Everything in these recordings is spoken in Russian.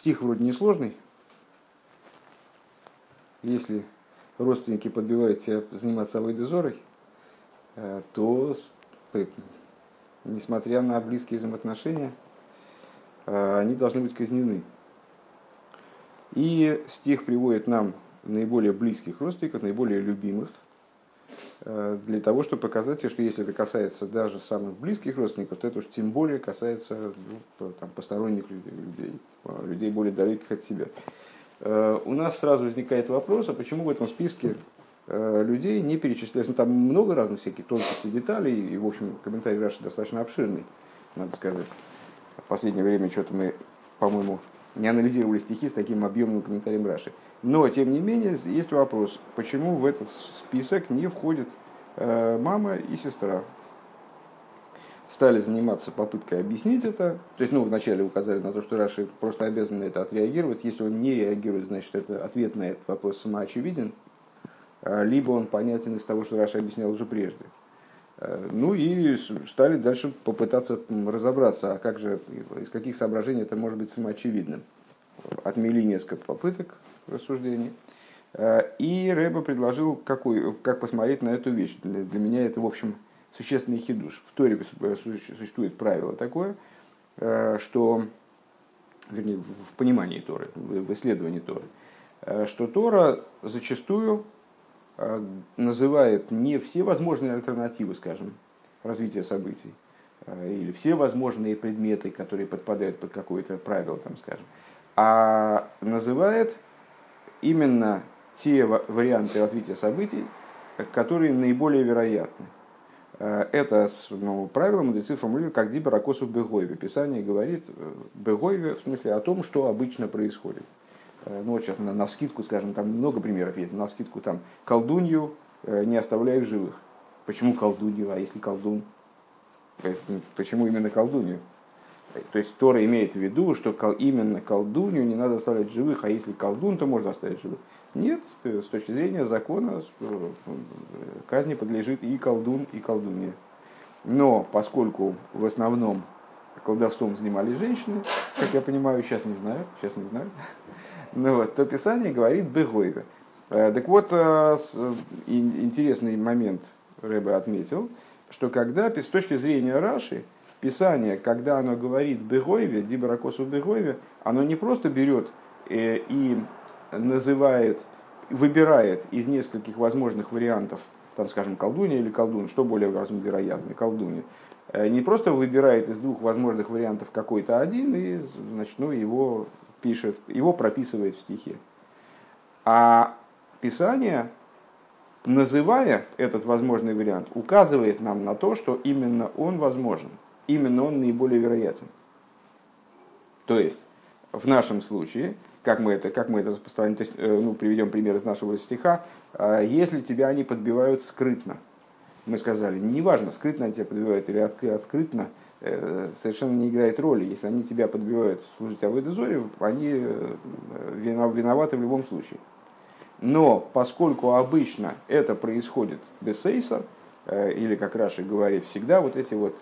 Стих вроде несложный. Если родственники подбивают тебя заниматься авойдозорой, э, то, несмотря на близкие взаимоотношения, э, они должны быть казнены. И стих приводит нам наиболее близких родственников, наиболее любимых, для того, чтобы показать, что если это касается даже самых близких родственников, то это уж тем более касается ну, там, посторонних людей, людей более далеких от себя. Э, у нас сразу возникает вопрос, а почему в этом списке э, людей не перечисляются? Ну, там много разных всяких тонкостей, деталей, и, в общем, комментарий Раши достаточно обширный, надо сказать. В последнее время что-то мы, по-моему, не анализировали стихи с таким объемным комментарием Раши. Но, тем не менее, есть вопрос, почему в этот список не входит э, мама и сестра стали заниматься попыткой объяснить это. То есть, ну, вначале указали на то, что Раши просто обязан на это отреагировать. Если он не реагирует, значит, это ответ на этот вопрос самоочевиден. А, либо он понятен из того, что Раши объяснял уже прежде. А, ну и стали дальше попытаться разобраться, а как же, из каких соображений это может быть самоочевидным. Отмели несколько попыток рассуждений. А, и Рэба предложил, какой, как посмотреть на эту вещь. Для, для меня это, в общем, существенный хидуш. В Торе существует правило такое, э, что, вернее, в понимании Торы, в исследовании Торы, э, что Тора зачастую э, называет не все возможные альтернативы, скажем, развития событий, или все возможные предметы, которые подпадают под какое-то правило, там, скажем, а называет именно те варианты развития событий, которые наиболее вероятны. Э, это ну, правило мудрецы формулируют как дибаракосу бегойве. Писание говорит э, бегойве в смысле о том, что обычно происходит. Э, ну вот сейчас на, на вскидку, скажем, там много примеров есть. На вскидку там колдунью не оставляй в живых. Почему колдунью, а если колдун? Почему именно колдунью? То есть Тора имеет в виду, что именно колдунью не надо оставлять живых, а если колдун, то можно оставить живых. Нет, с точки зрения закона э, казни подлежит и колдун, и колдунья. Но поскольку в основном колдовством занимались женщины, как я понимаю, сейчас не знаю, сейчас не знаю, ну вот, то Писание говорит «бегойве». Э, так вот, э, интересный момент Рэбе отметил, что когда, с точки зрения Раши, Писание, когда оно говорит «бегойве», «дибаракосу бегойве», оно не просто берет и называет, выбирает из нескольких возможных вариантов, там, скажем, колдунья или колдун, что более вероятно, колдунья, э, не просто выбирает из двух возможных вариантов какой-то один и значит, ну, его пишет, его прописывает в стихе. А Писание, называя этот возможный вариант, указывает нам на то, что именно он возможен, именно он наиболее вероятен. То есть, в нашем случае как мы это, как мы это распространяем, то есть, э, ну, приведем пример из нашего стиха, «А если тебя они подбивают скрытно, мы сказали, неважно, скрытно они тебя подбивают или открытно, э, совершенно не играет роли. Если они тебя подбивают служить Авойдозоре, они э, виноваты в любом случае. Но поскольку обычно это происходит без сейса, или, как Раши говорит, всегда вот эти вот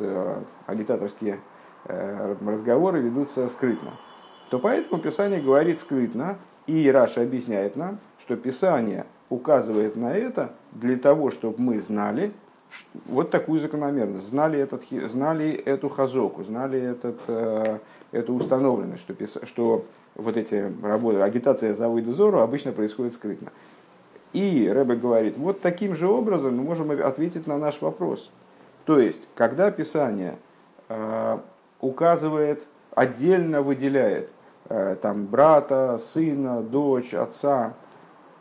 агитаторские разговоры ведутся скрытно то поэтому Писание говорит скрытно, и Раша объясняет нам, что Писание указывает на это для того, чтобы мы знали вот такую закономерность, знали, этот, знали эту хазоку, знали этот, э, эту установленность, что, пис, что вот эти работы, агитация за выдозору обычно происходит скрытно. И Рэбе говорит, вот таким же образом мы можем ответить на наш вопрос. То есть, когда Писание э, указывает, отдельно выделяет Э, там, брата, сына, дочь, отца,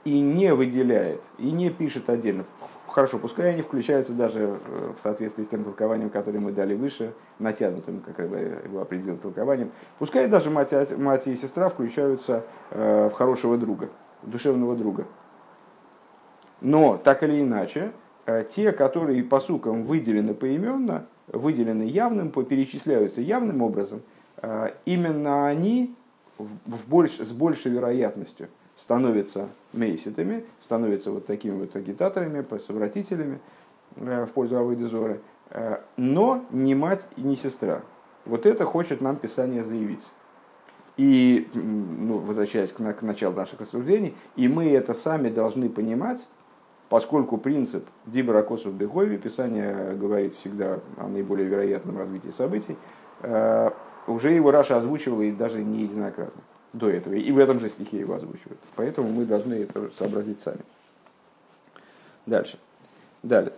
и не выделяет, и не пишет отдельно. Хорошо, пускай они включаются даже э, в соответствии с тем толкованием, которое мы дали выше, натянутым, как я его определил толкованием. Пускай даже мать, мать и сестра включаются э, в хорошего друга, душевного друга. Но, так или иначе, те, которые по сукам выделены поименно, выделены явным, перечисляются явным образом, именно они в больш, с большей вероятностью становятся мейситами, становятся вот такими вот агитаторами, совратителями э, в пользу Авойдезоры, э, но не мать и не сестра. Вот это хочет нам Писание заявить. И, ну, возвращаясь к, к началу наших рассуждений, и мы это сами должны понимать, поскольку принцип Дибра Косов Бегови, Писание говорит всегда о наиболее вероятном развитии событий, э, уже его Раша озвучивал и даже не единократно до этого. И в этом же стихе его озвучивают. Поэтому мы должны это сообразить сами. Дальше. Далее.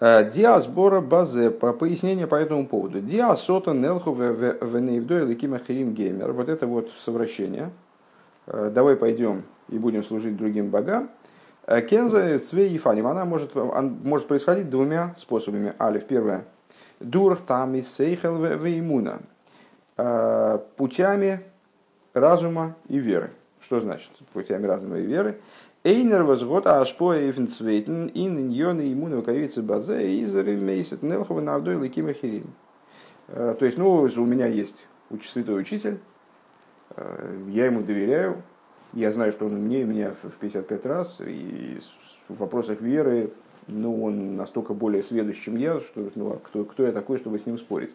Э, Диасбора базе, по пояснение по этому поводу. Диасота нелху венейвдой ликима хирим геймер. Вот это вот совращение. Э, давай пойдем и будем служить другим богам. Э, Кенза цвей и фаним. Она может, может происходить двумя способами. Алиф, первое. Дур там и сейхел веймуна. Путями разума и веры. Что значит путями разума и веры? Эйнер возгод ашпо эйфенцвейтен ин ньон и иммуна кавицы базе из ремейсет нелхова на авдой лакима хирим. Э, то есть, ну, у меня есть святой учитель, э, я ему доверяю, я знаю, что он умнее меня в 55 раз, и в вопросах веры, ну, он настолько более сведущ, чем я, что ну, а кто, кто я такой, чтобы с ним спорить.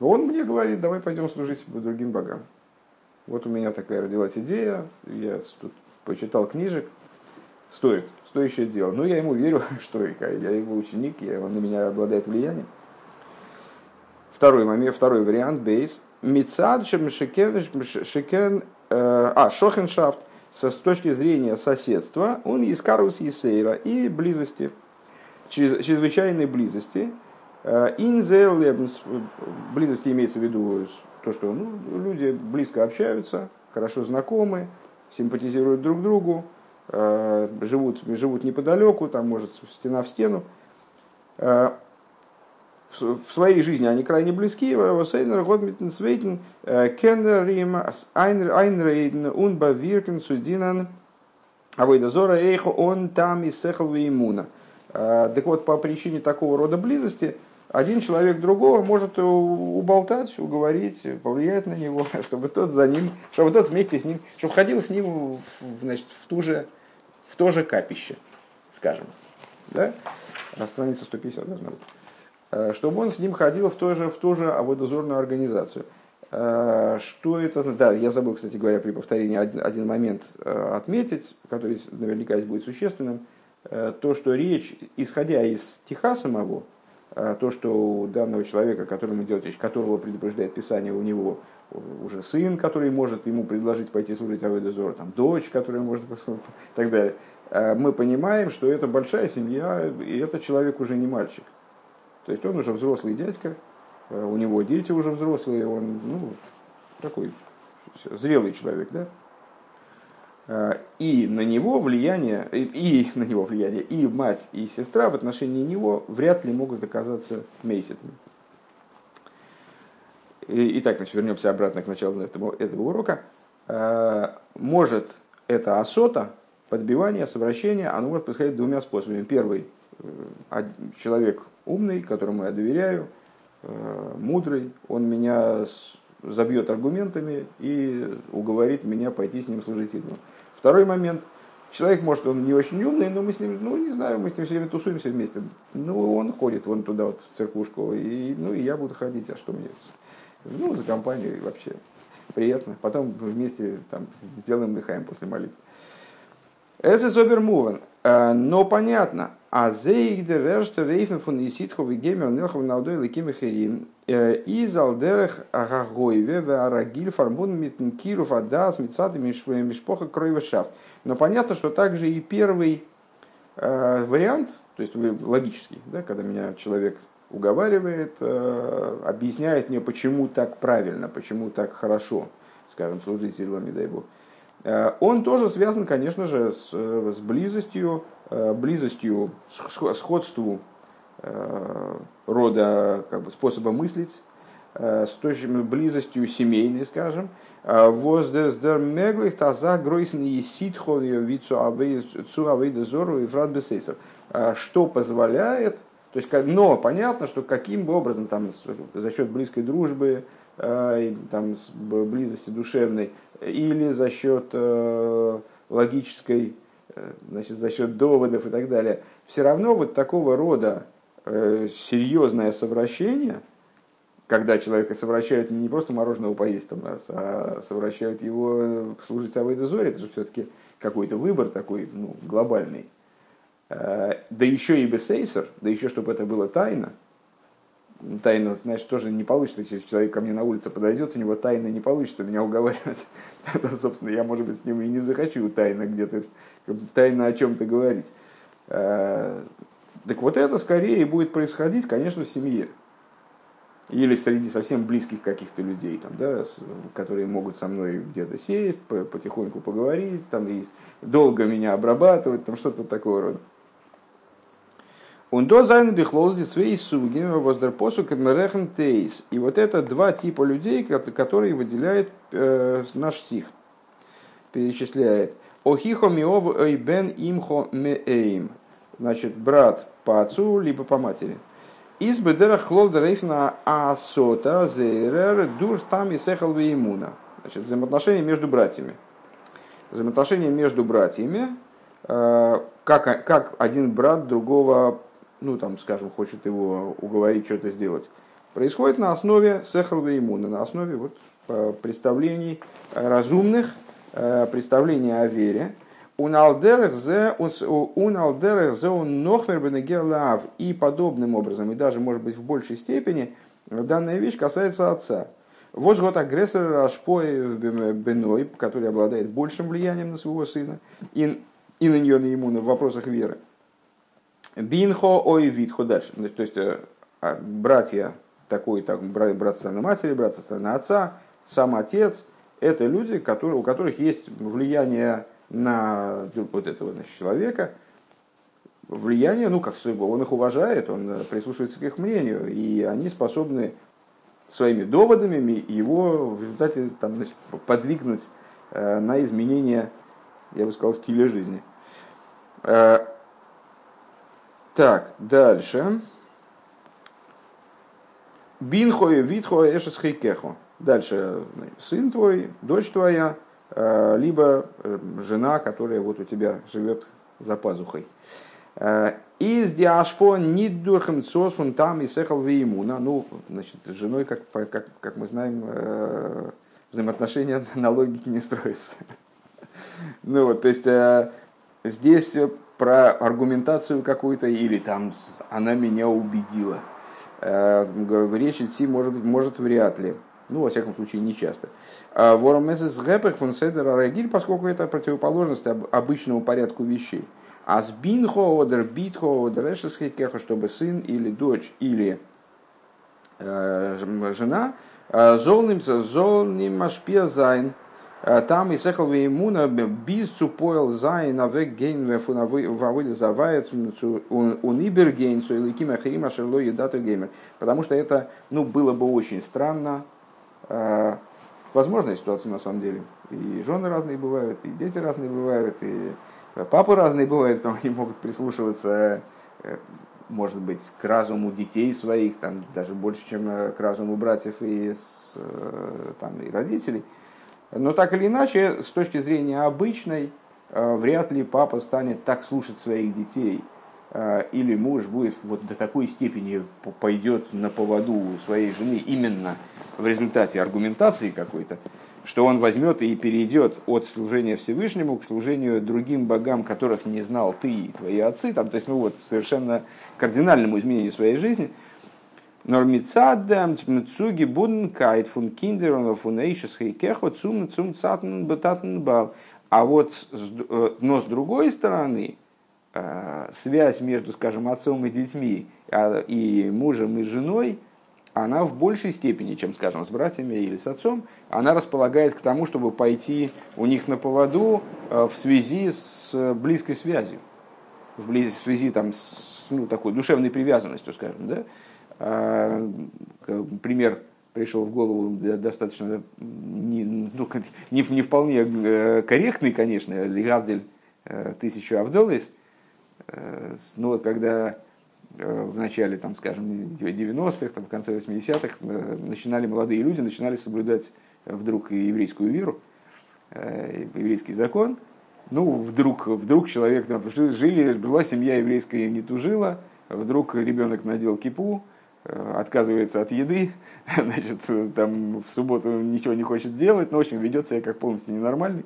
Он мне говорит, давай пойдем служить другим богам. Вот у меня такая родилась идея, я тут почитал книжек, стоит, стоящее дело. Но я ему верю, что я его ученик, я, он на меня обладает влиянием. Второй момент, второй вариант, бейс. Мицад шекен, э, а, шохеншафт, со, с точки зрения соседства, он из Карус Есейра и близости, чрезвычайной близости. Э, Инзел, близости имеется в виду то, что ну, люди близко общаются, хорошо знакомы, симпатизируют друг другу, э, живут, живут неподалеку, там может стена в стену. Э, в своей жизни они крайне близки. Сейнер Годмитен Свейтен Кеннерим Айнрейден Он Там и Сехал Имуна. Э, так вот, по причине такого рода близости – один человек другого может уболтать, уговорить, повлиять на него, чтобы тот за ним, чтобы тот вместе с ним, чтобы ходил с ним в, значит, в, ту же, в то же капище, скажем. Да? На странице 150 должна быть. Э, чтобы он с ним ходил в, то же, в ту же аводозорную организацию. Э, что это? Да, я забыл, кстати говоря, при повторении один, один момент э, отметить, который наверняка будет существенным. То, что речь, исходя из стиха самого, а то, что у данного человека, которому идет речь, которого предупреждает Писание, у него уже сын, который может ему предложить пойти служить Аведозор, там дочь, которая может и так далее. А мы понимаем, что это большая семья, и этот человек уже не мальчик. То есть он уже взрослый дядька, а у него дети уже взрослые, он ну, такой зрелый человек, да? Э, и на него влияние, и на него влияние, и мать, и сестра в отношении него вряд ли могут оказаться мейситами. Итак, значит, вернемся обратно к началу этого, этого урока. Э, может это осота, подбивание, совращение, оно может происходить двумя способами. Первый, э, человек умный, которому я доверяю, мудрый, он меня забьет аргументами и уговорит меня пойти с ним служить идолу. Второй момент. Человек, может, он не очень умный, но мы с ним, ну, не знаю, мы с ним все время тусуемся вместе. Ну, он ходит вон туда, вот, в церквушку, и, ну, и я буду ходить, а что мне? Ну, за компанию вообще. Приятно. Потом вместе там сделаем дыхаем после молитвы. Это собермуван. Э, но понятно. А зейгде реште рейфен фун иситхов и гемер нелхов наудой леким херим. Э, из алдерех агагойве в арагиль фармун митнкиров адас мицаты мишпоха кроевешафт. Но понятно, что также и первый э, вариант, то есть логический, да, когда меня человек уговаривает, э, объясняет мне, почему так правильно, почему так хорошо, скажем, служить идолами, дай Бог. Он тоже связан, конечно же, с, с близостью, близостью, сходству Э, рода как бы, способа мыслить, э, с же близостью семейной, скажем, э, воздер меглих таза гройсен и ситховью вицу цу авейдезору и фрат бесейсов, что позволяет, то есть, но понятно, что каким бы образом там, за счет близкой дружбы, там, близости душевной, или за счет логической, значит, за счет доводов и так далее, все равно вот такого рода Э, серьезное совращение, когда человека совращают не просто мороженого поесть нас, а совращают его служить Авойда Зоре, это же все-таки какой-то выбор такой ну, глобальный. Да еще и бесейсер, да еще чтобы это было тайна, тайна, значит, тоже не получится, если человек ко мне на улице подойдет, у него тайна не получится меня уговаривать. Тогда, собственно, я, может быть, с ним и не захочу тайно где-то, тайно о чем-то говорить. Э, так вот это скорее будет происходить, конечно, в семье. Или среди совсем близких каких-то людей, там, да, которые могут со мной где-то сесть, потихоньку поговорить, там, и долго меня обрабатывать, там что-то такого рода. Он до зайн бихлозди своей суги воздерпосу кадмерехен тейс. И вот это два типа людей, которые выделяет э, наш стих. Перечисляет. Охихо миов бен имхо меэйм. Значит, брат по отцу, либо по матери. Из бедера хлолдерейфна асота зейрер дур там и сехал имуна. Значит, взаимоотношения между братьями. Взаимоотношения между братьями, э, как, как один брат другого ну там, скажем, хочет его уговорить что-то сделать, происходит на основе сехалва иммуна, на основе вот, э, представлений разумных, э, представлений о вере. Уналдерех зе нохмер и подобным образом, и даже, может быть, в большей степени, данная вещь касается отца. Вот год агрессор Рашпоев Беной, который обладает большим влиянием на своего сына и, и на нее, на иммуна в вопросах веры. Бинхо ой витхо дальше. То есть э, а, братья такой, так, брат со стороны матери, брат со стороны отца, сам отец, это люди, которые, у которых есть влияние на вот этого значит, человека, влияние, ну, как он их уважает, он э, прислушивается к их мнению, и они способны своими доводами его в результате там, значит, подвигнуть э, на изменение, я бы сказал, стиля жизни. Так, дальше. Бинхою, витхою, эшесхейкеху. Дальше сын твой, дочь твоя, э, либо э, жена, которая вот у тебя живет за пазухой. Э, из диашпо ниддурхем цосфун там и сехал веймуна. Ну, значит, с женой, как, как, как мы знаем, взаимоотношения на логике не строятся. Ну вот, то есть здесь про аргументацию какую-то, или там она меня убедила. Речь идти может может вряд ли. Ну, во всяком случае, не часто. А Воромесис гэпэх фон рагиль, поскольку это противоположность обычному порядку вещей. А с бинхо одер битхо одер кеха, чтобы сын или дочь или э, жена э, золним золним машпия зайн Э, там и сехал веймуна без цупоил зайн авек гейн вавыли завает он ибергейн или кима хрима шерло едату геймер. Потому что это ну, было бы очень странно. Э, возможная ситуация на самом деле. И жены разные бывают, и дети разные бывают, и папы разные бывают, там они могут прислушиваться э, может быть, к разуму детей своих, там, даже больше, чем к разуму братьев и, там, и родителей. Но так или иначе, с точки зрения обычной, э, вряд ли папа станет так слушать своих детей, э, или муж будет вот до такой степени пойдет на поводу своей жены именно в результате аргументации какой-то, что он возьмет и перейдет от служения Всевышнему к служению другим богам, которых не знал ты и твои отцы, там, то есть ну вот совершенно кардинальному изменению своей жизни – Нормицадам цуги буден кайт фун киндерон фун хейкехо цум цум цатн бетатн бал. А вот, э, но с другой стороны, э, связь между, скажем, отцом и детьми, а, и мужем и женой, она в большей степени, чем, скажем, с братьями или с отцом, она располагает к тому, чтобы пойти у них на поводу э, в связи с близкой связью, в связи там, с ну, такой душевной привязанностью, скажем, да, а, пример пришел в голову достаточно не, ну, не, не вполне э, корректный, конечно, Лигавдель э, тысячу Авдолис, э, но вот когда в начале, там, скажем, 90-х, там, в конце 80-х начинали молодые люди, начинали соблюдать вдруг еврейскую веру, еврейский закон, ну, вдруг, вдруг человек, там, жили, была семья еврейская, не тужила, вдруг ребенок надел кипу, э, отказывается от еды, значит, там в субботу ничего не хочет делать, но, в общем, ведет себя как полностью ненормальный.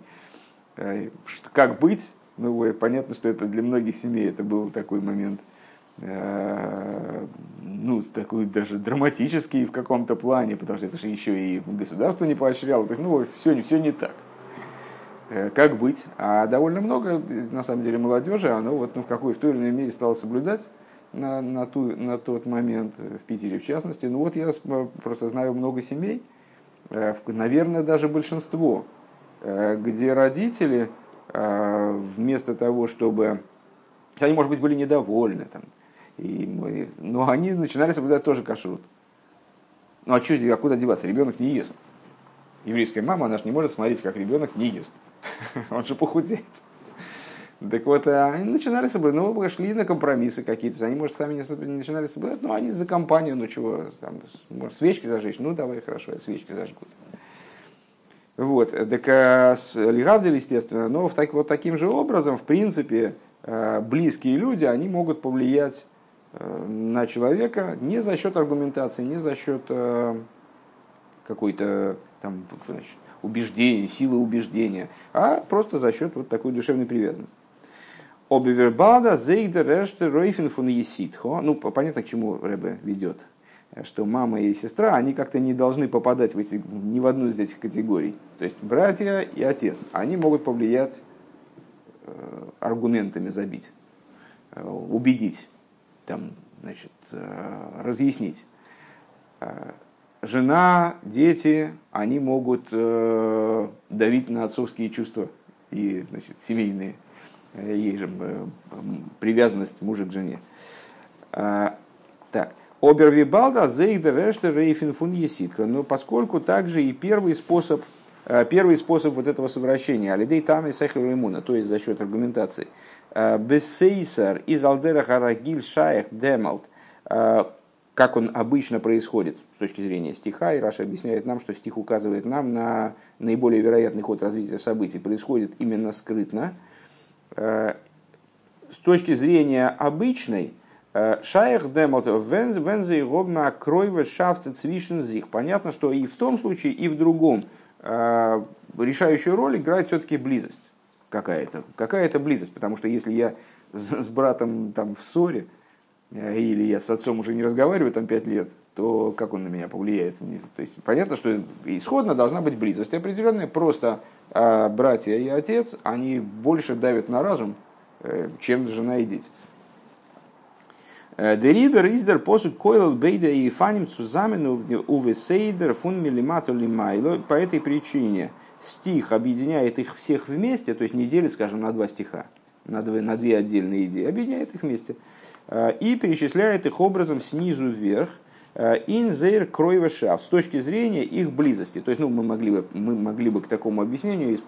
Э, как быть? Ну, понятно, что это для многих семей это был такой момент, э, ну, такой даже драматический в каком-то плане, потому что это же еще и государство не поощряло. То есть, ну, все, все не так. Э, как быть? А довольно много, на самом деле, молодежи, оно вот ну, в какой в той или иной мере стало соблюдать на, на, ту, на тот момент, в Питере в частности. Ну вот я просто знаю много семей, наверное, даже большинство, где родители вместо того, чтобы... Они, может быть, были недовольны, там, и мы... но они начинали соблюдать тоже кашрут. Ну а что, а куда деваться? Ребенок не ест. Еврейская мама, она же не может смотреть, как ребенок не ест. Он же похудеет. Так вот, а они начинали соблюдать, ну, пошли на компромиссы какие-то. Они, может, сами не начинали соблюдать, но они за компанию, ну чего, там, может, свечки зажечь? Ну, давай, хорошо, свечки зажгут. Вот, так а с Лигавдель, естественно, но в так, вот таким же образом, в принципе, э, близкие люди, они могут повлиять э, на человека не за счет аргументации, не за счет э, какой-то там значит, убеждения, силы убеждения, а просто за счет вот такой душевной привязанности. Обевербада зейгдер реште ройфен фун еситхо. Ну, понятно, к чему Рэбе ведет что мама и сестра, они как-то не должны попадать в эти, ни в одну из этих категорий. То есть братья и отец, они могут повлиять э, аргументами забить, э, убедить, там, значит, э, разъяснить. Жена, дети, они могут давить на отцовские чувства и значит, семейные, и привязанность мужа к жене. Так. Обервибалда зейгдер реште рейфин фун еситка. Но поскольку также и первый способ, э, первый способ вот этого совращения, алидей там и иммуна, то есть за счет аргументации, э, бессейсар из алдера харагиль шаях демалт, э, как он обычно происходит с точки зрения стиха, и Раша объясняет нам, что стих указывает нам на наиболее вероятный ход развития событий, происходит именно скрытно. С точки зрения обычной, Шаях демот вензе и гобма кройве шафте цвишен зих. Понятно, что и в том случае, и в другом э, решающую роль играет все-таки близость какая-то. Какая-то близость, потому что если я с братом там в ссоре, э, или я с отцом уже не разговариваю там пять лет, то как он на меня повлияет? То есть понятно, что исходно должна быть близость определенная, просто э, братья и отец, они больше давят на разум, чем жена и дети. Дерибер издер посуд койл бейда и фаним цузамену увесейдер фун милимату лимайло. По этой причине стих объединяет их всех вместе, то есть не делит, скажем, на два стиха, на две, на две отдельные идеи, объединяет их вместе и перечисляет их образом снизу вверх, инзейр кройва шаф, с точки зрения их близости. То есть ну, мы, могли бы, мы могли бы к такому объяснению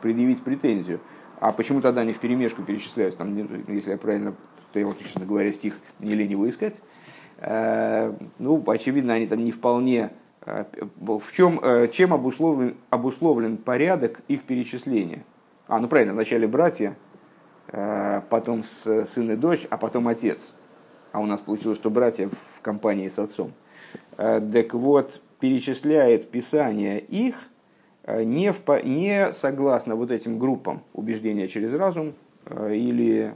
предъявить претензию. А почему тогда они в перемешку перечисляют, там, если я правильно что его, честно говоря, стих не лень его искать. Э, ну, очевидно, они там не вполне... Э, в чем, э, чем обусловлен, обусловлен порядок их перечисления? А, ну правильно, вначале братья, потом сын и дочь, а потом отец. А у нас получилось, что братья в компании с отцом. Так вот, перечисляет Писание их не, в, не согласно вот этим группам убеждения через разум или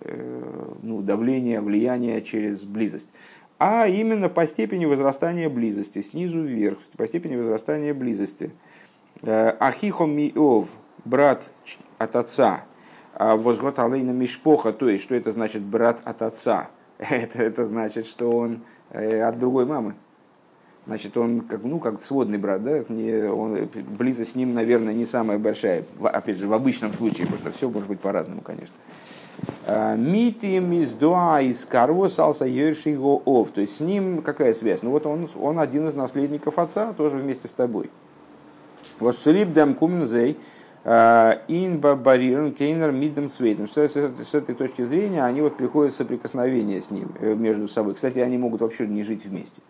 Э, ну, давление, влияние через близость, а именно по степени возрастания близости, снизу вверх, по степени возрастания близости. Э, Ахихом миов, брат от отца, а возгот алейна мишпоха, то есть, что это значит брат от отца? Это, это значит, что он э, от другой мамы. Значит, он как, ну, как сводный брат, да, он, близость с ним, наверное, не самая большая. Опять же, в обычном случае, что все может быть по-разному, конечно. Митим из дуа из карво салса его ов. То есть с ним какая связь? Ну вот он, он один из наследников отца, тоже вместе с тобой. Вот сулип дам кумензей э, ин бабарирен кейнер мидем свейтом. С этой точки зрения они вот приходят в соприкосновение с ним э, между собой. Кстати, они могут вообще не жить вместе.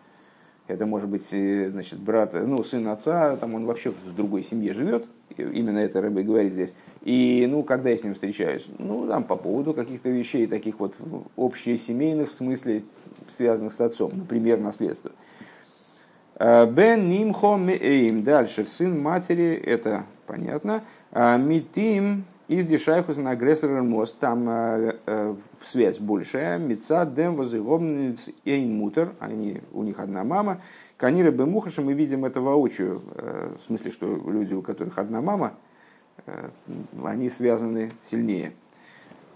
Это может быть значит, брат, ну, сын отца, там он вообще в другой семье живет, именно это Рэбе говорит здесь. И, ну, когда я с ним встречаюсь? Ну, там, по поводу каких-то вещей, таких вот общесемейных, в смысле, связанных с отцом, например, наследство. Бен нимхо меэйм. Дальше, сын матери, это понятно. Митим из дешайхус на агрессор мост, там э, связь большая. Мица дем возыгомниц эйн мутер, они, у них одна мама. Канира бемухаша, мы видим это воочию, э, в смысле, что люди, у которых одна мама, э, они связаны сильнее.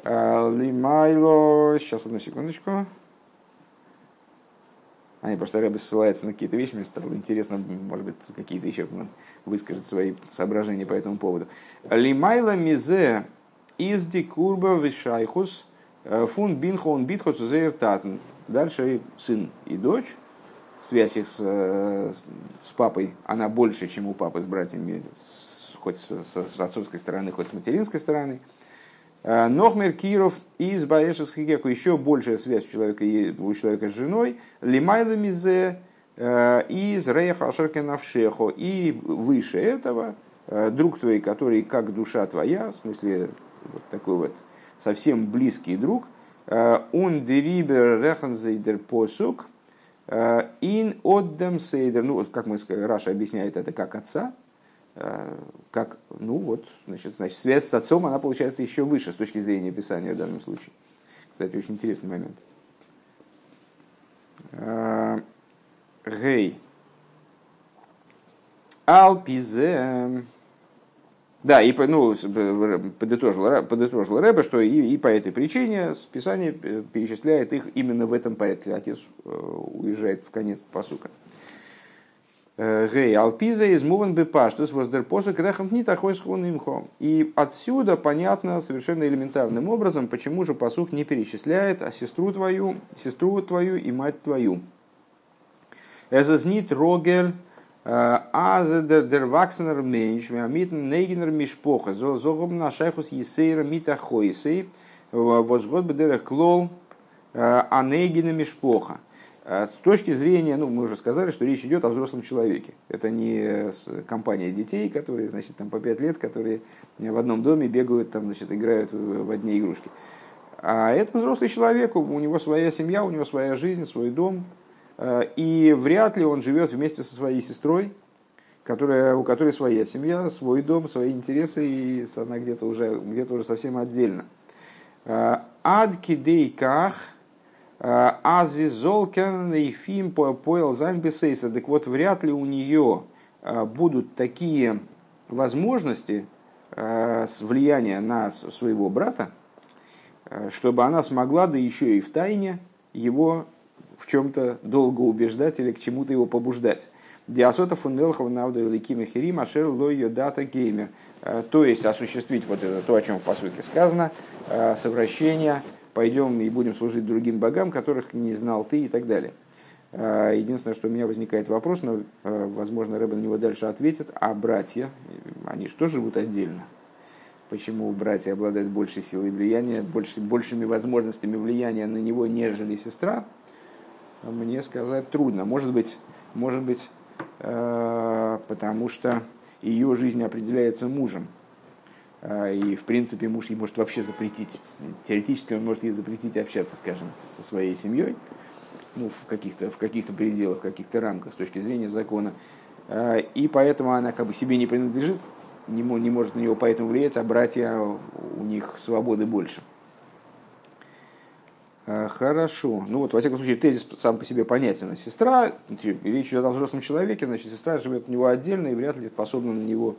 Лимайло, сейчас одну секундочку. Они просто Рэбе ссылается на какие-то вещи, мне стало интересно, может быть, какие-то еще выскажет свои соображения по этому поводу. Лимайла мизе из дикурба вишайхус э, фун бинхон битхот татн. Дальше сын и дочь, связь их с, э, с папой, она больше, чем у папы с братьями, хоть с, с отцовской стороны, хоть с материнской стороны. Э, Нохмер Киров из Баэшес Хигеку еще большая связь у человека, у человека с женой. Лимайла Мизе э, из Рейха Ашеркенавшехо. И выше этого э, друг твой, который как душа твоя, в смысле вот такой вот совсем близкий друг, он дерибер реханзейдер посук, ин отдам сейдер, ну как мы, Раша объясняет это как отца, как, ну вот, значит, значит, связь с отцом, она получается еще выше с точки зрения Писания в данном случае. Кстати, очень интересный момент. Э, гей. Алпизе. Да, и ну, подытожил, подытожил Рэбе, что и, и по этой причине Писание перечисляет их именно в этом порядке. Отец э, уезжает в конец посука. Гей, алпиза из муван бепаштус воздер посок рехам не такой имхо. И отсюда понятно совершенно элементарным образом, почему же посух не перечисляет а сестру твою, сестру твою и мать твою. Эзазнит рогель Азедер дер ваксенер менш, митн нейгенер мишпоха, зогом на шайхус есейра мита хойсей, возгод бедер клол анейгена мишпоха. А с точки зрения, ну, мы уже сказали, что речь идет о взрослом человеке. Это не компания детей, которые, значит, там по пять лет, которые в одном доме бегают, там, значит, играют в одни игрушки. А это взрослый человек, у него своя семья, у него своя жизнь, свой дом. А, и вряд ли он живет вместе со своей сестрой, которая, у которой своя семья, свой дом, свои интересы, и она где-то уже, где уже совсем отдельно. А, Адки дейках – Ази Золкен и Фим поел Зайнбесейса. Так вот, вряд ли у нее а, будут такие возможности а, влияния на своего брата, а, чтобы она смогла, да еще и в тайне, его в чем-то долго убеждать или к чему-то его побуждать. Диасота фунделхов навду ликима хирим ашер ло дата геймер. То есть осуществить вот это, то, о чем в посылке сказано, совращение, пойдем и будем служить другим богам, которых не знал ты и так далее. А, единственное, что у меня возникает вопрос, но, а, возможно, Рэббен на него дальше ответит, а братья, они что живут отдельно? Почему братья обладают большей силой влияния, больше, большими возможностями влияния на него, нежели сестра? Мне сказать трудно. Может быть, может быть а, потому что ее жизнь определяется мужем, и, в принципе, муж ей может вообще запретить. Теоретически он может ей запретить общаться, скажем, со своей семьей, ну, в каких-то, в каких-то пределах, в каких-то рамках с точки зрения закона. А, и поэтому она как бы себе не принадлежит, не, не может на него поэтому влиять, а братья, у них свободы больше. А, хорошо. Ну вот, во всяком случае, тезис сам по себе понятен. Сестра, речь идет о взрослом человеке, значит, сестра живет у него отдельно и вряд ли способна на него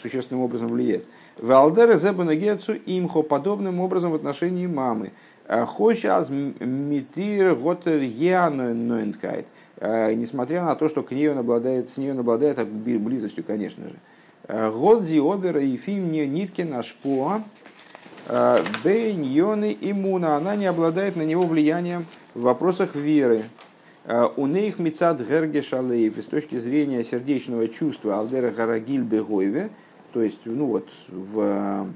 существенным образом влиять. Валдера зебанагецу имхо подобным образом в отношении мамы. Э, Хочас митир готер ноенкайт. Э, несмотря на то, что к ней он обладает, с ней он обладает близостью, конечно же. Годзи обера и фим не ниткин ашпуа. Бейньоны иммуна. Она не обладает на него влиянием в вопросах веры. Э, у них мецад герге шалеев, с точки зрения сердечного чувства алдера гарагиль бегойве, то есть, ну вот, в,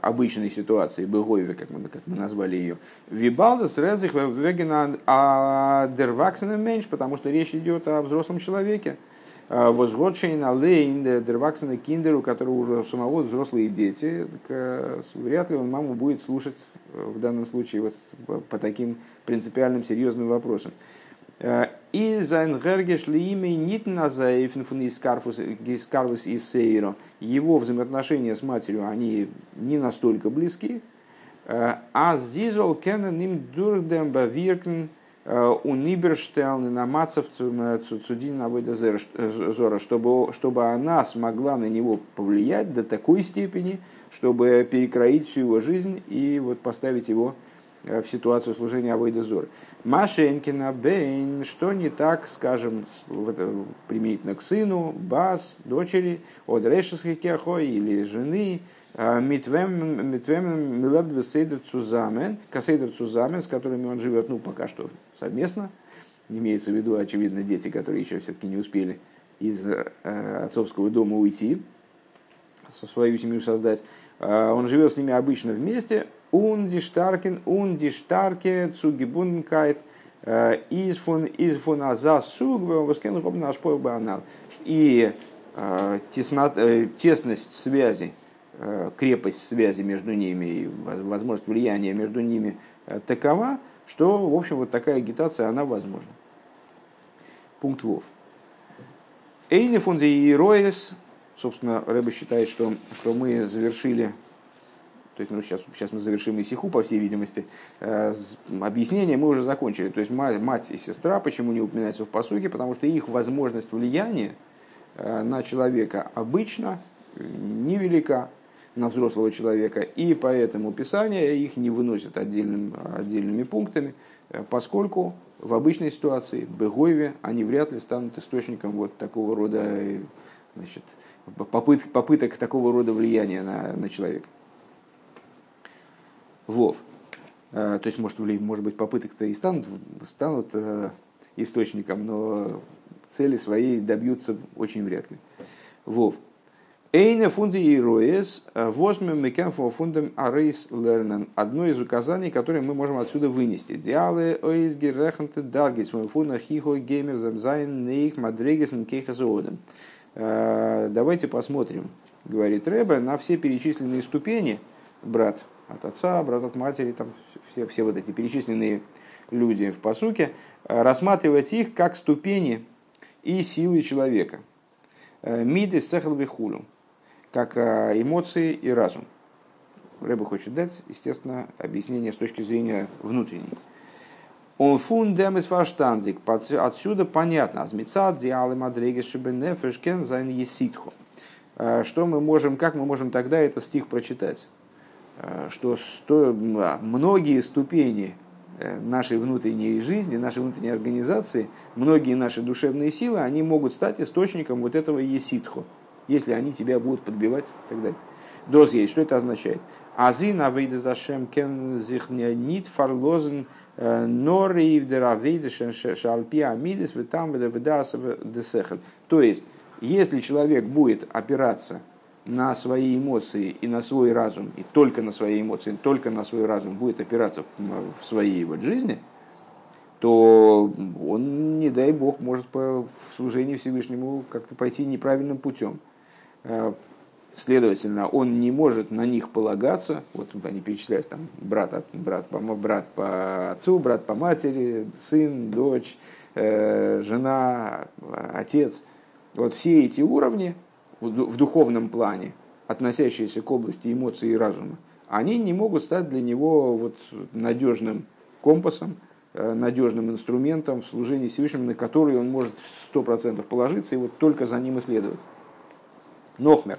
обычной ситуации, бегойве, как мы, как мы назвали ее. וויבאלד עס רעדט זיך וועגן א דערוואקסענעם меньше, потому что речь идет о взрослом человеке. וואס האט שוין אליין דערוואקסענע קינדער, у которого уже самого взрослые дети, вряд ли он маму будет слушать в данном случае вот по таким принципиальным серьезным вопросам. איז זיין הרגש לאמו ניט אין אזא אופן פון התקרבות יתירה. Его взаимоотношения с матерью, они не настолько близки. А зизол кенен им дурдем бавиркен у Ниберштелн на Мацев Цудин Зора, чтобы, чтобы она смогла на него повлиять до такой степени, чтобы перекроить всю его жизнь и вот поставить его в ситуацию служения Авойда Зоры. Машенькина, Бейн, что не так, скажем, применительно к сыну, Бас, дочери, от Решеских или жены, Митвем Милабдве Сейдер Цузамен, Касейдер Цузамен, с которыми он живет, ну, пока что совместно, имеется в виду, очевидно, дети, которые еще все-таки не успели из э, отцовского дома уйти, свою семью создать. Э, он живет с ними обычно вместе, Ундиштаркен, ундиштарке, цугибункайт, из фон из фон аза суг, воскен наш. И тесность связи, крепость связи между ними и возможность влияния между ними такова, что, в общем, вот такая агитация, она возможна. Пункт ВОВ. Эйни фунди и собственно, Рэба считает, что, что мы завершили то есть ну, сейчас, сейчас мы завершим Исиху, по всей видимости. Э, объяснение мы уже закончили. То есть мать, мать и сестра, почему не упоминаются в посуке? Потому что их возможность влияния э, на человека обычно невелика на взрослого человека, и поэтому Писание их не выносит отдельным, отдельными пунктами, э, поскольку в обычной ситуации, Бегойве, они вряд ли станут источником вот такого рода значит, попыт, попыток такого рода влияния на, на человека. Вов. Э, то есть, может, может быть, попыток-то и станут, станут э, источником, но цели своей добьются очень вряд ли. Вов. Эйне фунди и роес э, возьмем мекенфо фундам арейс лернен. Одно из указаний, которое мы можем отсюда вынести. Диалы оизги реханте даргис фунда хихо геймер замзайн нейх мадрегис мкейхазоодем. Давайте посмотрим, говорит Рэбе, на все перечисленные ступени, брат, от отца, брат от матери, там все, все вот эти перечисленные люди в посуке, э, рассматривать их как ступени и силы человека. Э, מידות שכל וכולו, как э, эмоции и разум. Ребе хочет дать, естественно, объяснение с точки зрения внутренней. און פון דעם איז פארשטאנדיק. Отсюда понятно. אז מצד די אלע מדריגות שבנפש קען זיין יסיתך. Что мы можем, как мы можем тогда этот стих прочитать? Э, что сто, а, многие ступени э, нашей внутренней жизни, нашей внутренней организации, многие наши душевные силы, они могут стать источником вот этого еситху, если они тебя будут подбивать и так далее. Доз есть, что это означает? Азин авейда зашем кен зихнянит фарлозен э, нори вдеравейда шалпи амидис там. То есть, если человек будет опираться на свои эмоции и на свой разум, и только на свои эмоции, только на свой разум будет опираться в своей вот жизни, то он, не дай бог, может по служению Всевышнему как-то пойти неправильным путем. Э, следовательно, он не может на них полагаться. Вот они перечисляют там брат, брат, по, брат по отцу, брат по матери, сын, дочь, э, жена, отец. Вот все эти уровни, в духовном плане, относящиеся к области эмоций и разума, они не могут стать для него вот надежным компасом, э, надежным инструментом в служении Всевышнему, на который он может сто процентов положиться и вот только за ним исследовать. Нохмер.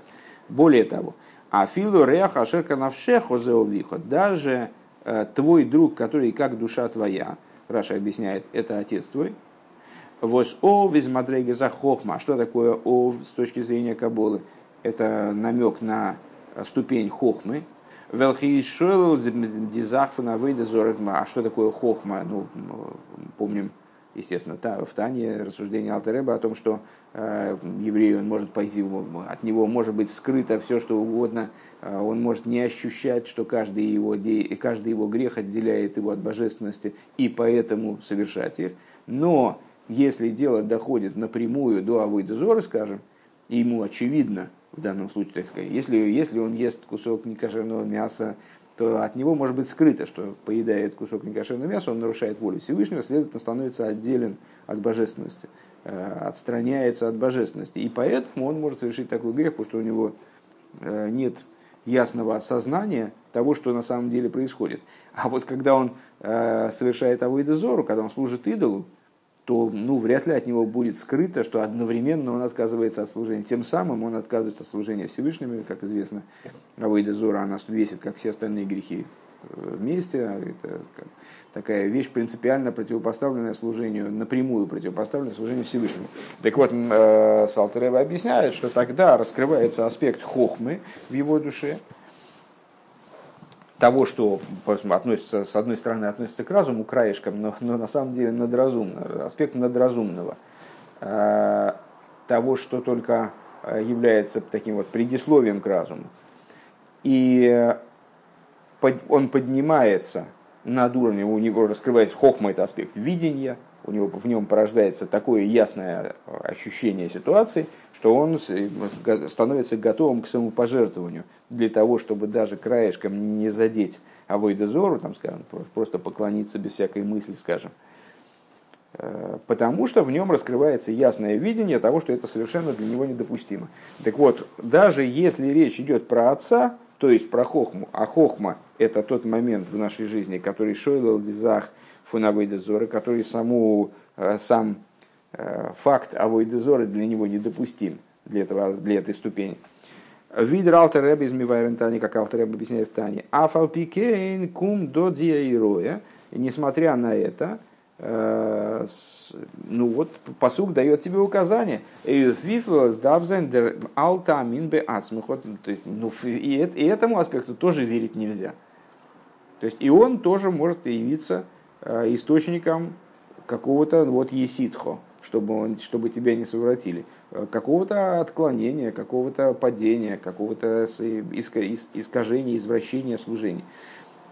Более того, а филу реах ашерка навшехо зеовлихо, даже э, твой друг, который как душа твоя, Раша объясняет, это отец твой, Вос ов из за хохма. Что такое ов с точки зрения Каболы? Это намек на ступень хохмы. Велхишел дизахфана выйда А что такое хохма? Ну, помним, естественно, в Тане рассуждение Алтереба о том, что еврей, он может пойти, от него может быть скрыто все, что угодно, он может не ощущать, что каждый его, каждый его грех отделяет его от божественности, и поэтому совершать их. Но если дело доходит напрямую до Авойдозора, скажем, и ему очевидно, в данном случае, так сказать, если, если он ест кусок некошерного мяса, то от него может быть скрыто, что поедает кусок некошерного мяса, он нарушает волю Всевышнего, следовательно, становится отделен от божественности, э, отстраняется от божественности. И поэтому он может совершить такой грех, потому что у него э, нет ясного осознания того, что на самом деле происходит. А вот когда он э, совершает авойдозору, когда он служит идолу, то ну, вряд ли от него будет скрыто, что одновременно он отказывается от служения. Тем самым он отказывается от служения Всевышнему, как известно, Авойда Зора, она весит, как все остальные грехи э, вместе. Это такая вещь принципиально противопоставленная служению, напрямую противопоставленная служению Всевышнему. Так вот, э, Салтерева объясняет, что тогда раскрывается аспект хохмы в его душе, того, что относится, с одной стороны относится к разуму, краешкам, но, но на самом деле надразумно, аспект надразумного, э, того, что только э, является таким вот предисловием к разуму. И он поднимается над уровнем, у него раскрывается хохма, это аспект видения – у него в нем порождается такое ясное ощущение ситуации, что он становится готовым к самопожертвованию для того, чтобы даже краешком не задеть авойдозору, там, скажем, просто поклониться без всякой мысли, скажем. Э, потому что в нем раскрывается ясное видение того, что это совершенно для него недопустимо. Так вот, даже если речь идет про отца, то есть про хохму, а хохма – это тот момент в нашей жизни, который шойлал дизах – פון עבודה זרה, который саму, э, сам э, факт авойде зоры для него недопустим, для, этого, для этой ступени. ווי דער אלטער רבי איז אין תניא, как Алтер Ребе объясняет в Тане. Афалпикейн кум до диаироя. И несмотря на это, ну вот, посук дает тебе указание. Ну, и этому аспекту тоже верить нельзя. То есть и он тоже может явиться Э, источником какого-то вот еситхо, чтобы, он, чтобы тебя не совратили, э, какого-то отклонения, какого-то падения, какого-то искажения, извращения служения.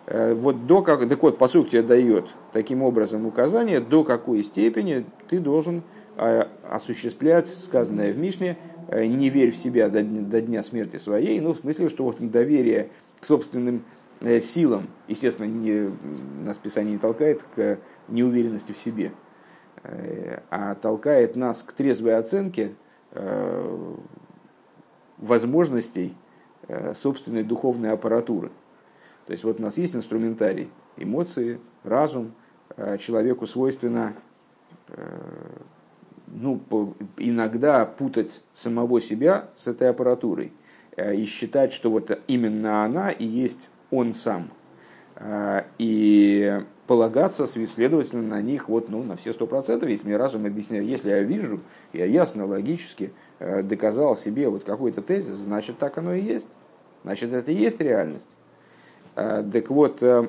Э, вот до как, так вот, по сути, тебе дает таким образом указание, до какой степени ты должен осуществлять сказанное в Мишне, не верь в себя до, до дня смерти своей, ну, в смысле, что вот доверие к собственным Э, силам, естественно, не, нас Писание не толкает к неуверенности в себе, э, а толкает нас к трезвой оценке э, возможностей собственной духовной аппаратуры. То есть вот у нас есть инструментарий, эмоции, разум, человеку свойственно ну, иногда путать самого себя с этой аппаратурой и считать, что вот именно она и есть он сам. И полагаться, следовательно, на них вот, ну, на все сто процентов, если мне разум объясняет, если я вижу, я ясно, логически э, доказал себе вот какой-то тезис, значит, так оно и есть. Значит, это и есть реальность. Так вот, э,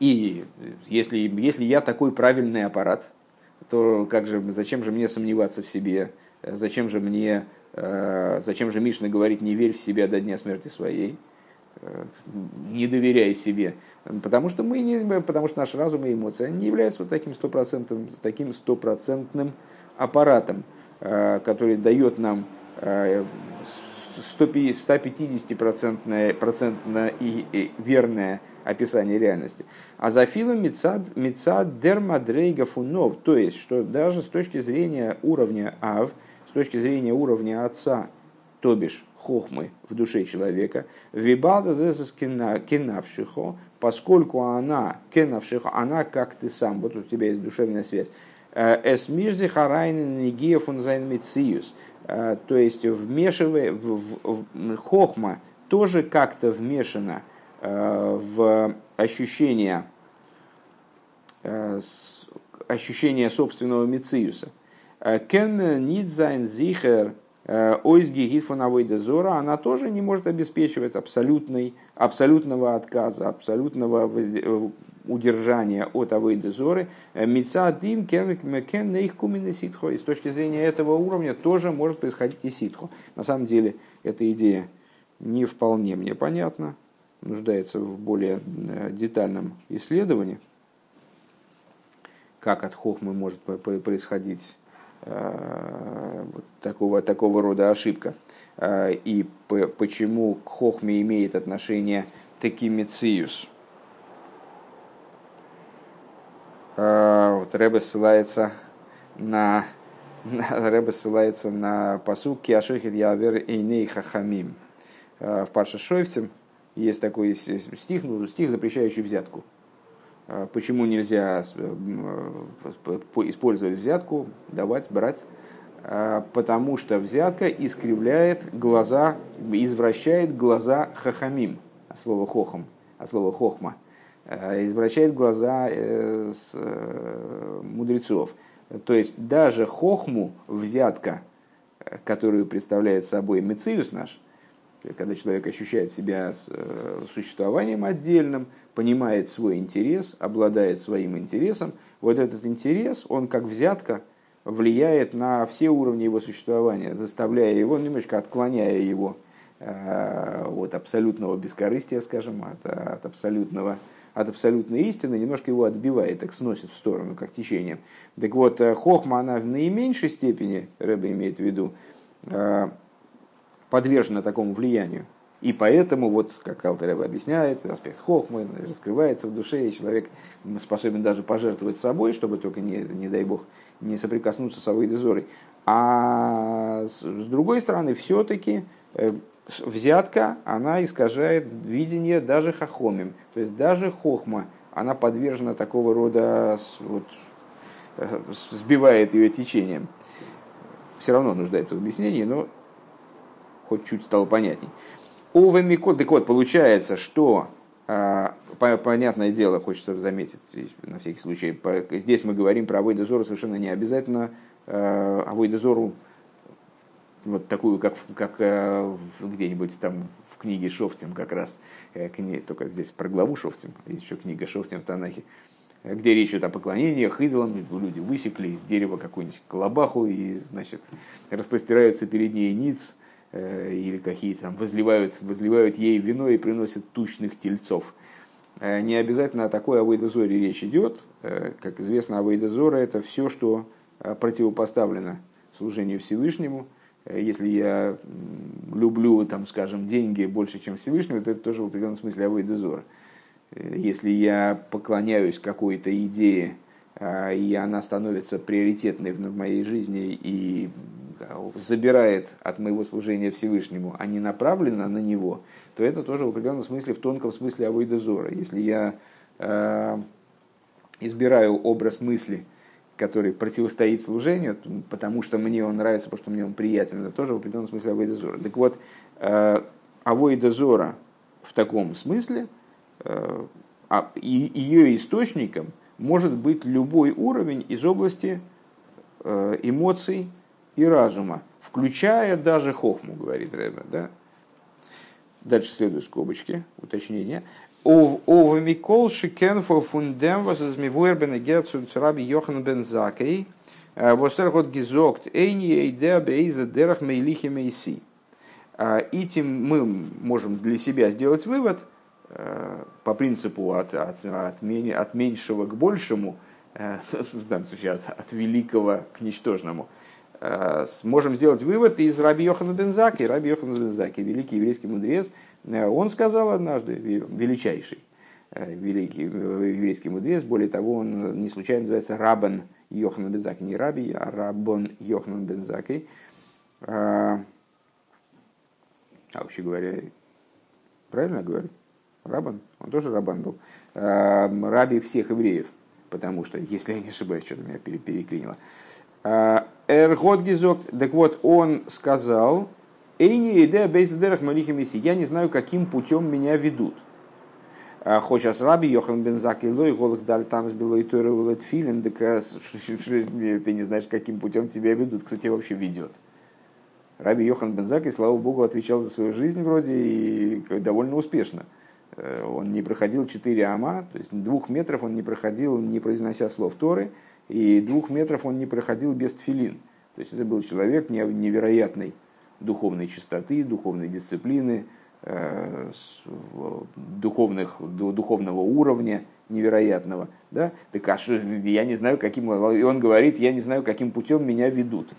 и если, если я такой правильный аппарат, то как же, зачем же мне сомневаться в себе? Зачем же мне, э, зачем же Мишна говорит, не верь в себя до дня смерти своей? Э, не доверяя себе, потому что мы не, потому что наш разум и эмоции не являются вот таким стопроцентным, таким стопроцентным аппаратом, который дает нам 150% процентное и верное описание реальности. А за филом мецад дермадрейга фунов, то есть, что даже с точки зрения уровня ав, с точки зрения уровня отца, то бишь хохмы в душе человека, вибалда зесус кенавшихо, поскольку она, кенавшихо, она как ты сам, вот у тебя есть душевная связь, эс мижди харайнен нигия э, то есть вмешивая, в, в, в, хохма тоже как-то вмешана э, в ощущение, ощущение собственного мициюса. Кен нидзайн зихер Э, Ойзги Гитфоновой Дезора, она тоже не может обеспечивать абсолютной, абсолютного отказа, абсолютного. Э, удержания от авойдезоры, мица дим кен на их кумины ситхо. И с точки зрения этого уровня тоже может происходить и ситхо. На самом деле, эта идея не вполне мне понятна, нуждается в более э, детальном исследовании, как от хохмы может происходить э, вот такого, такого рода ошибка. Э, и почему к хохме имеет отношение текимициус. Вот Рэбе ссылается на, на Рэбе ссылается на посук Киашохит Явер Эйней Хахамим. В Парша Шойфтем есть такой стих, ну, стих, запрещающий взятку. Почему нельзя использовать взятку, давать, брать? Потому что взятка искривляет глаза, извращает глаза хахамим, от слова хохам, от слова хохма, извращает глаза э, э, мудрецов. То есть даже хохму взятка, э, которую представляет собой мециус наш, когда человек ощущает себя э, существованием отдельным, понимает свой интерес, обладает своим интересом, вот этот интерес, он как взятка влияет на все уровни его существования, заставляя его, немножко отклоняя его э, от абсолютного бескорыстия, скажем, от, от, абсолютного, от абсолютной истины, немножко его отбивает, так сносит в сторону, как течением. Так вот, э, хохма, она в наименьшей степени, Рэбе имеет в виду, подвержена такому влиянию. И поэтому, вот, как Алтарева объясняет, аспект хохмы раскрывается в душе, и человек способен даже пожертвовать собой, чтобы только, не, не дай бог, не соприкоснуться с Авойдезорой. А с, с другой стороны, все-таки э, взятка, она искажает видение даже хохомим. То есть даже хохма, она подвержена такого рода, вот, э, сбивает ее течением. Все равно нуждается в объяснении, но хоть чуть стало понятней. Увы, Микол, так вот, получается, что а, понятное дело, хочется заметить, на всякий случай, здесь мы говорим про Авойдозору совершенно не обязательно а, Авойдозору вот такую, как, как а, где-нибудь там в книге Шофтим как раз, э, только здесь про главу Шофтим, есть еще книга Шофтим в Танахе, где речь идет о поклонениях идолам, люди высекли из дерева какую-нибудь колобаху и, значит, распростираются перед ней ниц, Э, или какие-то там возливают, возливают ей вино и приносят тучных тельцов. Э, не обязательно о такой авойдозоре речь идет. Э, как известно, авойдозора это все, что противопоставлено служению Всевышнему. Если я люблю, там, скажем, деньги больше, чем Всевышнего, то это тоже в определенном смысле авойдозора. Если я поклоняюсь какой-то идее, и она становится приоритетной в моей жизни и забирает от моего служения Всевышнему, а не направлена на него, то это тоже в определенном смысле, в тонком смысле авойдозора. Если я э, избираю образ мысли, который противостоит служению, потому что мне он нравится, потому что мне он приятен, это тоже в определенном смысле авойдозора. Так вот, э, авойдозора в таком смысле, э, а, ее источником может быть любой уровень из области э, эмоций, и разума, включая даже хохму, говорит Рэбе. Да? Дальше следуют скобочки, уточнение. Ова Микол Шикенфо Фундем возмивуэр бен Герцун Цараби Йохан бен Закей э, Восергот Гизокт Эйни Эйдеа Бейза Дерах Мейлихи Мейси. Э, и тем мы можем для себя сделать вывод э, по принципу от, от, от, от меньшего к большему, в данном случае от, от великого к ничтожному – Э, можем сделать вывод из Раби Йохана Бензаки. Раби Йохана Бензаки, великий еврейский мудрец, э, он сказал однажды, величайший э, великий еврейский мудрец, более того, он не случайно называется Рабан Йохана Бензаки, не Раби, а Рабон Йохана Бензаки. А вообще говоря, правильно говорю? Рабан, он тоже Рабан был. Раби всех евреев, потому что, если я не ошибаюсь, что-то меня переклинило. Эргот Гизок, так вот, он сказал, Эйни идея бейзадерах малихи я не знаю, каким путем меня ведут. А хочешь раби Йохан бен Закилой, голых даль там с белой тойры филин, так ты не знаешь, каким путем тебя ведут, кто тебя вообще ведет. Раби Йохан бен Заки, слава богу, отвечал за свою жизнь вроде и довольно успешно. он не проходил 4 ама, то есть двух метров он не проходил, не произнося слов Торы, и двух метров он не проходил без тфилин. То есть это был человек невероятной духовной чистоты, духовной дисциплины, духовных, духовного уровня невероятного. Да? Так а что, я не знаю, каким... И он говорит, я не знаю, каким путем меня ведут.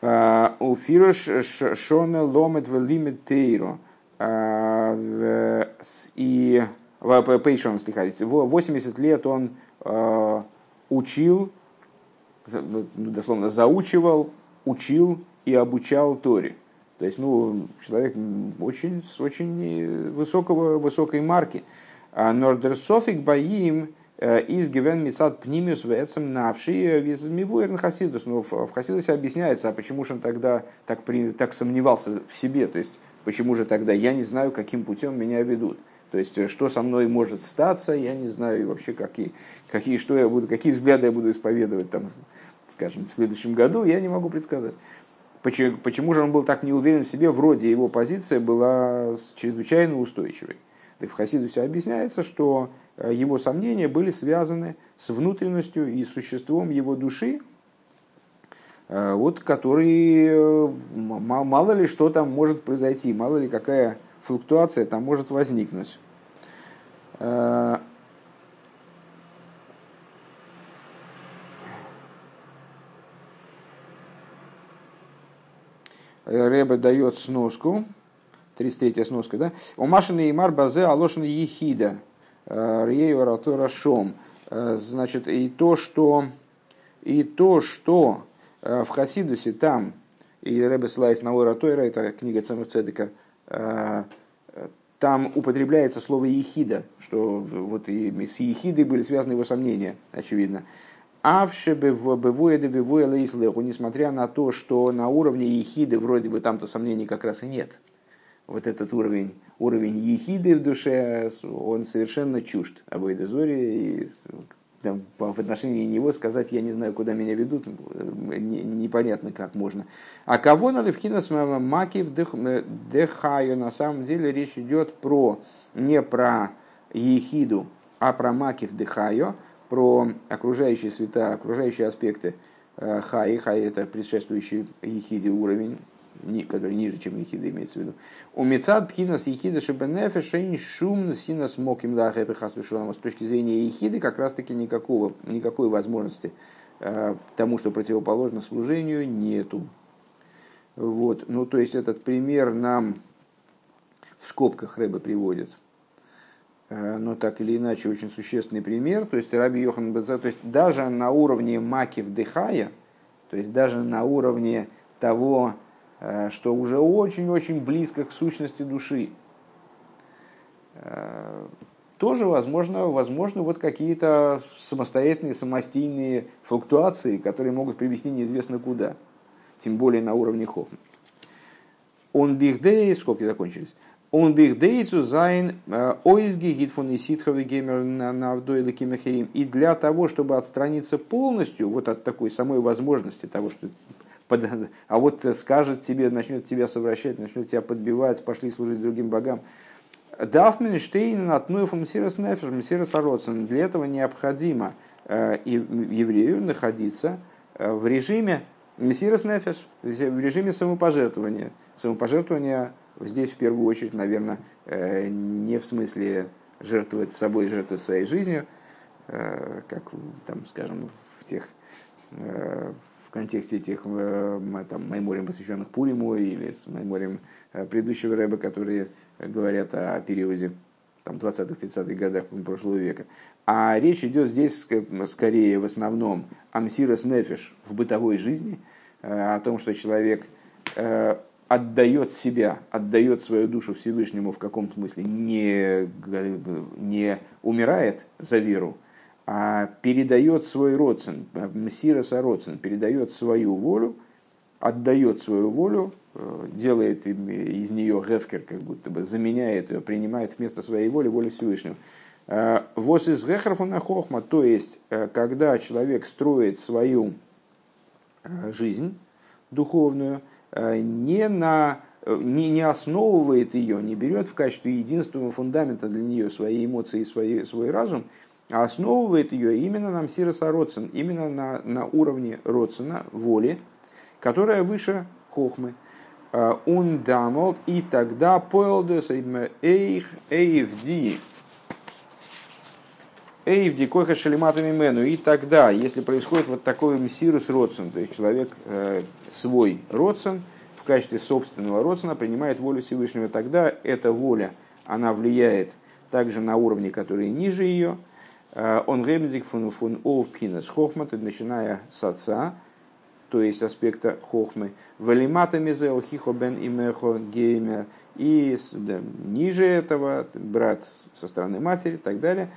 А, у Фирош Шона Ломет в Лимит Тейро. А, и Пейшон, слыхайте, 80 лет он учил, ну, дословно заучивал, учил и обучал Торе. То есть, ну, человек очень, с очень высокого, высокой марки. Нордерсофик боим э, из гивен мицад пнимиус вецем навши визмивуэрн хасидус. Ну, в хасидусе объясняется, а почему же он тогда так, при, так сомневался в себе, то есть почему же тогда я не знаю, каким путем меня ведут. То есть, э, что со мной может статься, я не знаю вообще, какие, какие, что я буду, какие взгляды я буду исповедовать, там, скажем, в следующем году, я не могу предсказать. Почему, почему же он был так не уверен в себе? Вроде его позиция была чрезвычайно устойчивой. Так в Хасидусе объясняется, что э, его сомнения были связаны с внутренностью и существом его души, э, вот, который мало ли что там может произойти, мало ли какая флуктуация там может возникнуть. Рэбе дает сноску, 33 сноска, да? У Машины и Мар Базе Алошин Ехида, э, Риею Ратора Шом. Э, значит, и то, что, и то, что э, в Хасидусе там, и Рэбе ссылается на Ора Тойра, это книга Цамых Цедека, там употребляется слово ехида, что вот и с ехидой были связаны его сомнения, очевидно. Да бывуе несмотря на то, что на уровне ехиды вроде бы там-то сомнений как раз и нет вот этот уровень, уровень ехиды в душе, он совершенно чужд Абойда Зори, и там, в отношении него сказать, я не знаю, куда меня ведут, непонятно, как можно. А кого на Левхинас Маки Дехаю, на самом деле речь идет про, не про ехиду, а про Макив Дехайо, про окружающие света, окружающие аспекты э, Хаи. Хай это предшествующий ехиде уровень, который ниже, чем ехида имеется в виду. У Мецад Пхинас ехида шебенефе шейн шум синас моким лахепе С точки зрения ехиды как раз таки никакого, никакой возможности э, тому, что противоположно служению, нету. Вот. Ну, то есть этот пример нам в скобках Рэба приводит. Э, но так или иначе очень существенный пример. То есть Раби Йохан Бенза, то есть даже на уровне маки вдыхая, то есть даже на уровне того, что уже очень-очень близко к сущности души. Э, тоже возможно, возможно вот какие-то самостоятельные, самостийные флуктуации, которые могут привести неизвестно куда, тем более на уровне хохма. Он бихдей, скобки закончились. Он бихдей zu sein, ойзги гитфон и ситховый геймер на авдойлы кимахерим. И для того, чтобы отстраниться полностью вот от такой самой возможности того, что а вот скажет тебе, начнет тебя совращать, начнет тебя подбивать, пошли служить другим богам. Дафминштейн от Нуефа Мсирос Нефер, Мсирос Ароцен. Для этого необходимо э, еврею находиться э, в режиме Мессирос Нефеш, в режиме самопожертвования. Самопожертвование здесь в первую очередь, наверное, э, не в смысле жертвовать собой, жертвовать своей жизнью, как, там, скажем, в тех в контексте этих э, там, майморем, посвященных Пуриму, или с майморем э, предыдущего рэба, которые говорят о периоде там, 20-30-х годах прошлого века. А речь идет здесь скорее в основном о мсирос нефиш в бытовой жизни, э, о том, что человек отдает себя, отдает свою душу Всевышнему в каком смысле, не, не умирает за веру, передает свой родствен, Мсираса родствен, передает свою волю, отдает свою волю, э, делает из нее гефкер, как будто бы заменяет ее, принимает вместо своей воли волю Всевышнего. Э, Вос из гехарфона хохма, то есть, э, когда человек строит свою жизнь духовную не на не, не основывает ее, не берет в качестве единственного фундамента для нее свои эмоции и свои, свой разум, а основывает ее именно на Мсироса Родсен, именно на, на уровне Родсена, воли, которая выше Хохмы. Он дамол, и тогда поэлдес эйх эйвди. Эйвди койха шалиматами мену. И тогда, если происходит вот такой мсирус родсен, то есть человек э, свой родсен, в качестве собственного родсена принимает волю Всевышнего, тогда эта воля, она влияет также на уровни, которые ниже ее. Э, он гемдик фун фун ов пхинас хохма, начиная с отца, то есть аспекта хохмы, валимата мизео хихо бен имехо геймер, и да, ниже этого брат со стороны матери и так далее.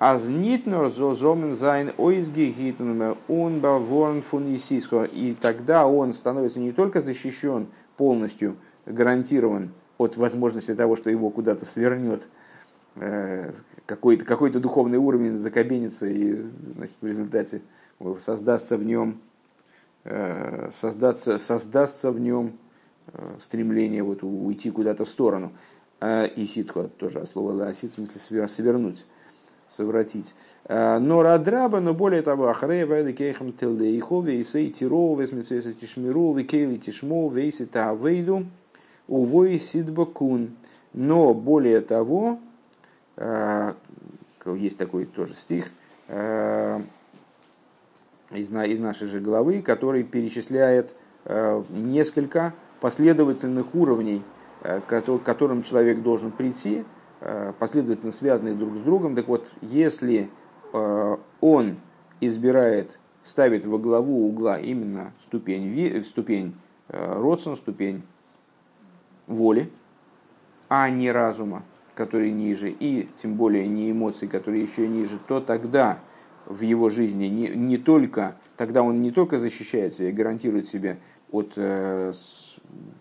Азнитнор зозомен зайн ойзги гитнуме он ворн фун И тогда он становится не только защищен полностью, гарантирован от возможности того, что его куда-то свернет, какой-то какой духовный уровень закабинится и значит, в результате создастся в нем Э, создаться, создастся в нем э, стремление вот уйти куда-то в сторону. А, и ситху тоже от слова ласит, в смысле свернуть, совратить. А, но радраба, но более того, ахрея вайда кейхам телде ихо, вейсей тиро, весмесвеса тишмиру, векейли тишмо, вейси таавейду, увой сидбакун. Но более того, а, есть такой тоже стих, из, из нашей же главы, который перечисляет э, несколько последовательных уровней, э, к которым человек должен прийти, э, последовательно связанные друг с другом. Так вот, если он избирает, ставит во главу угла именно ступень, ступень родствен, ступень воли, а не разума, который ниже, и тем более не эмоций, которые еще ниже, то тогда в его жизни не, не только, тогда он не только защищается и гарантирует себе от, э,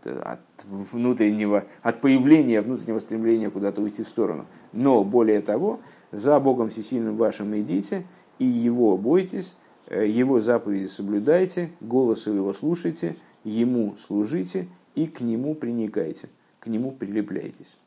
от внутреннего, от появления внутреннего стремления куда-то уйти в сторону, но более того, за Богом Всесильным вашим идите, и Его бойтесь, э, Его заповеди соблюдайте, голос Его слушайте, Ему служите и к Нему приникайте, к Нему прилепляйтесь.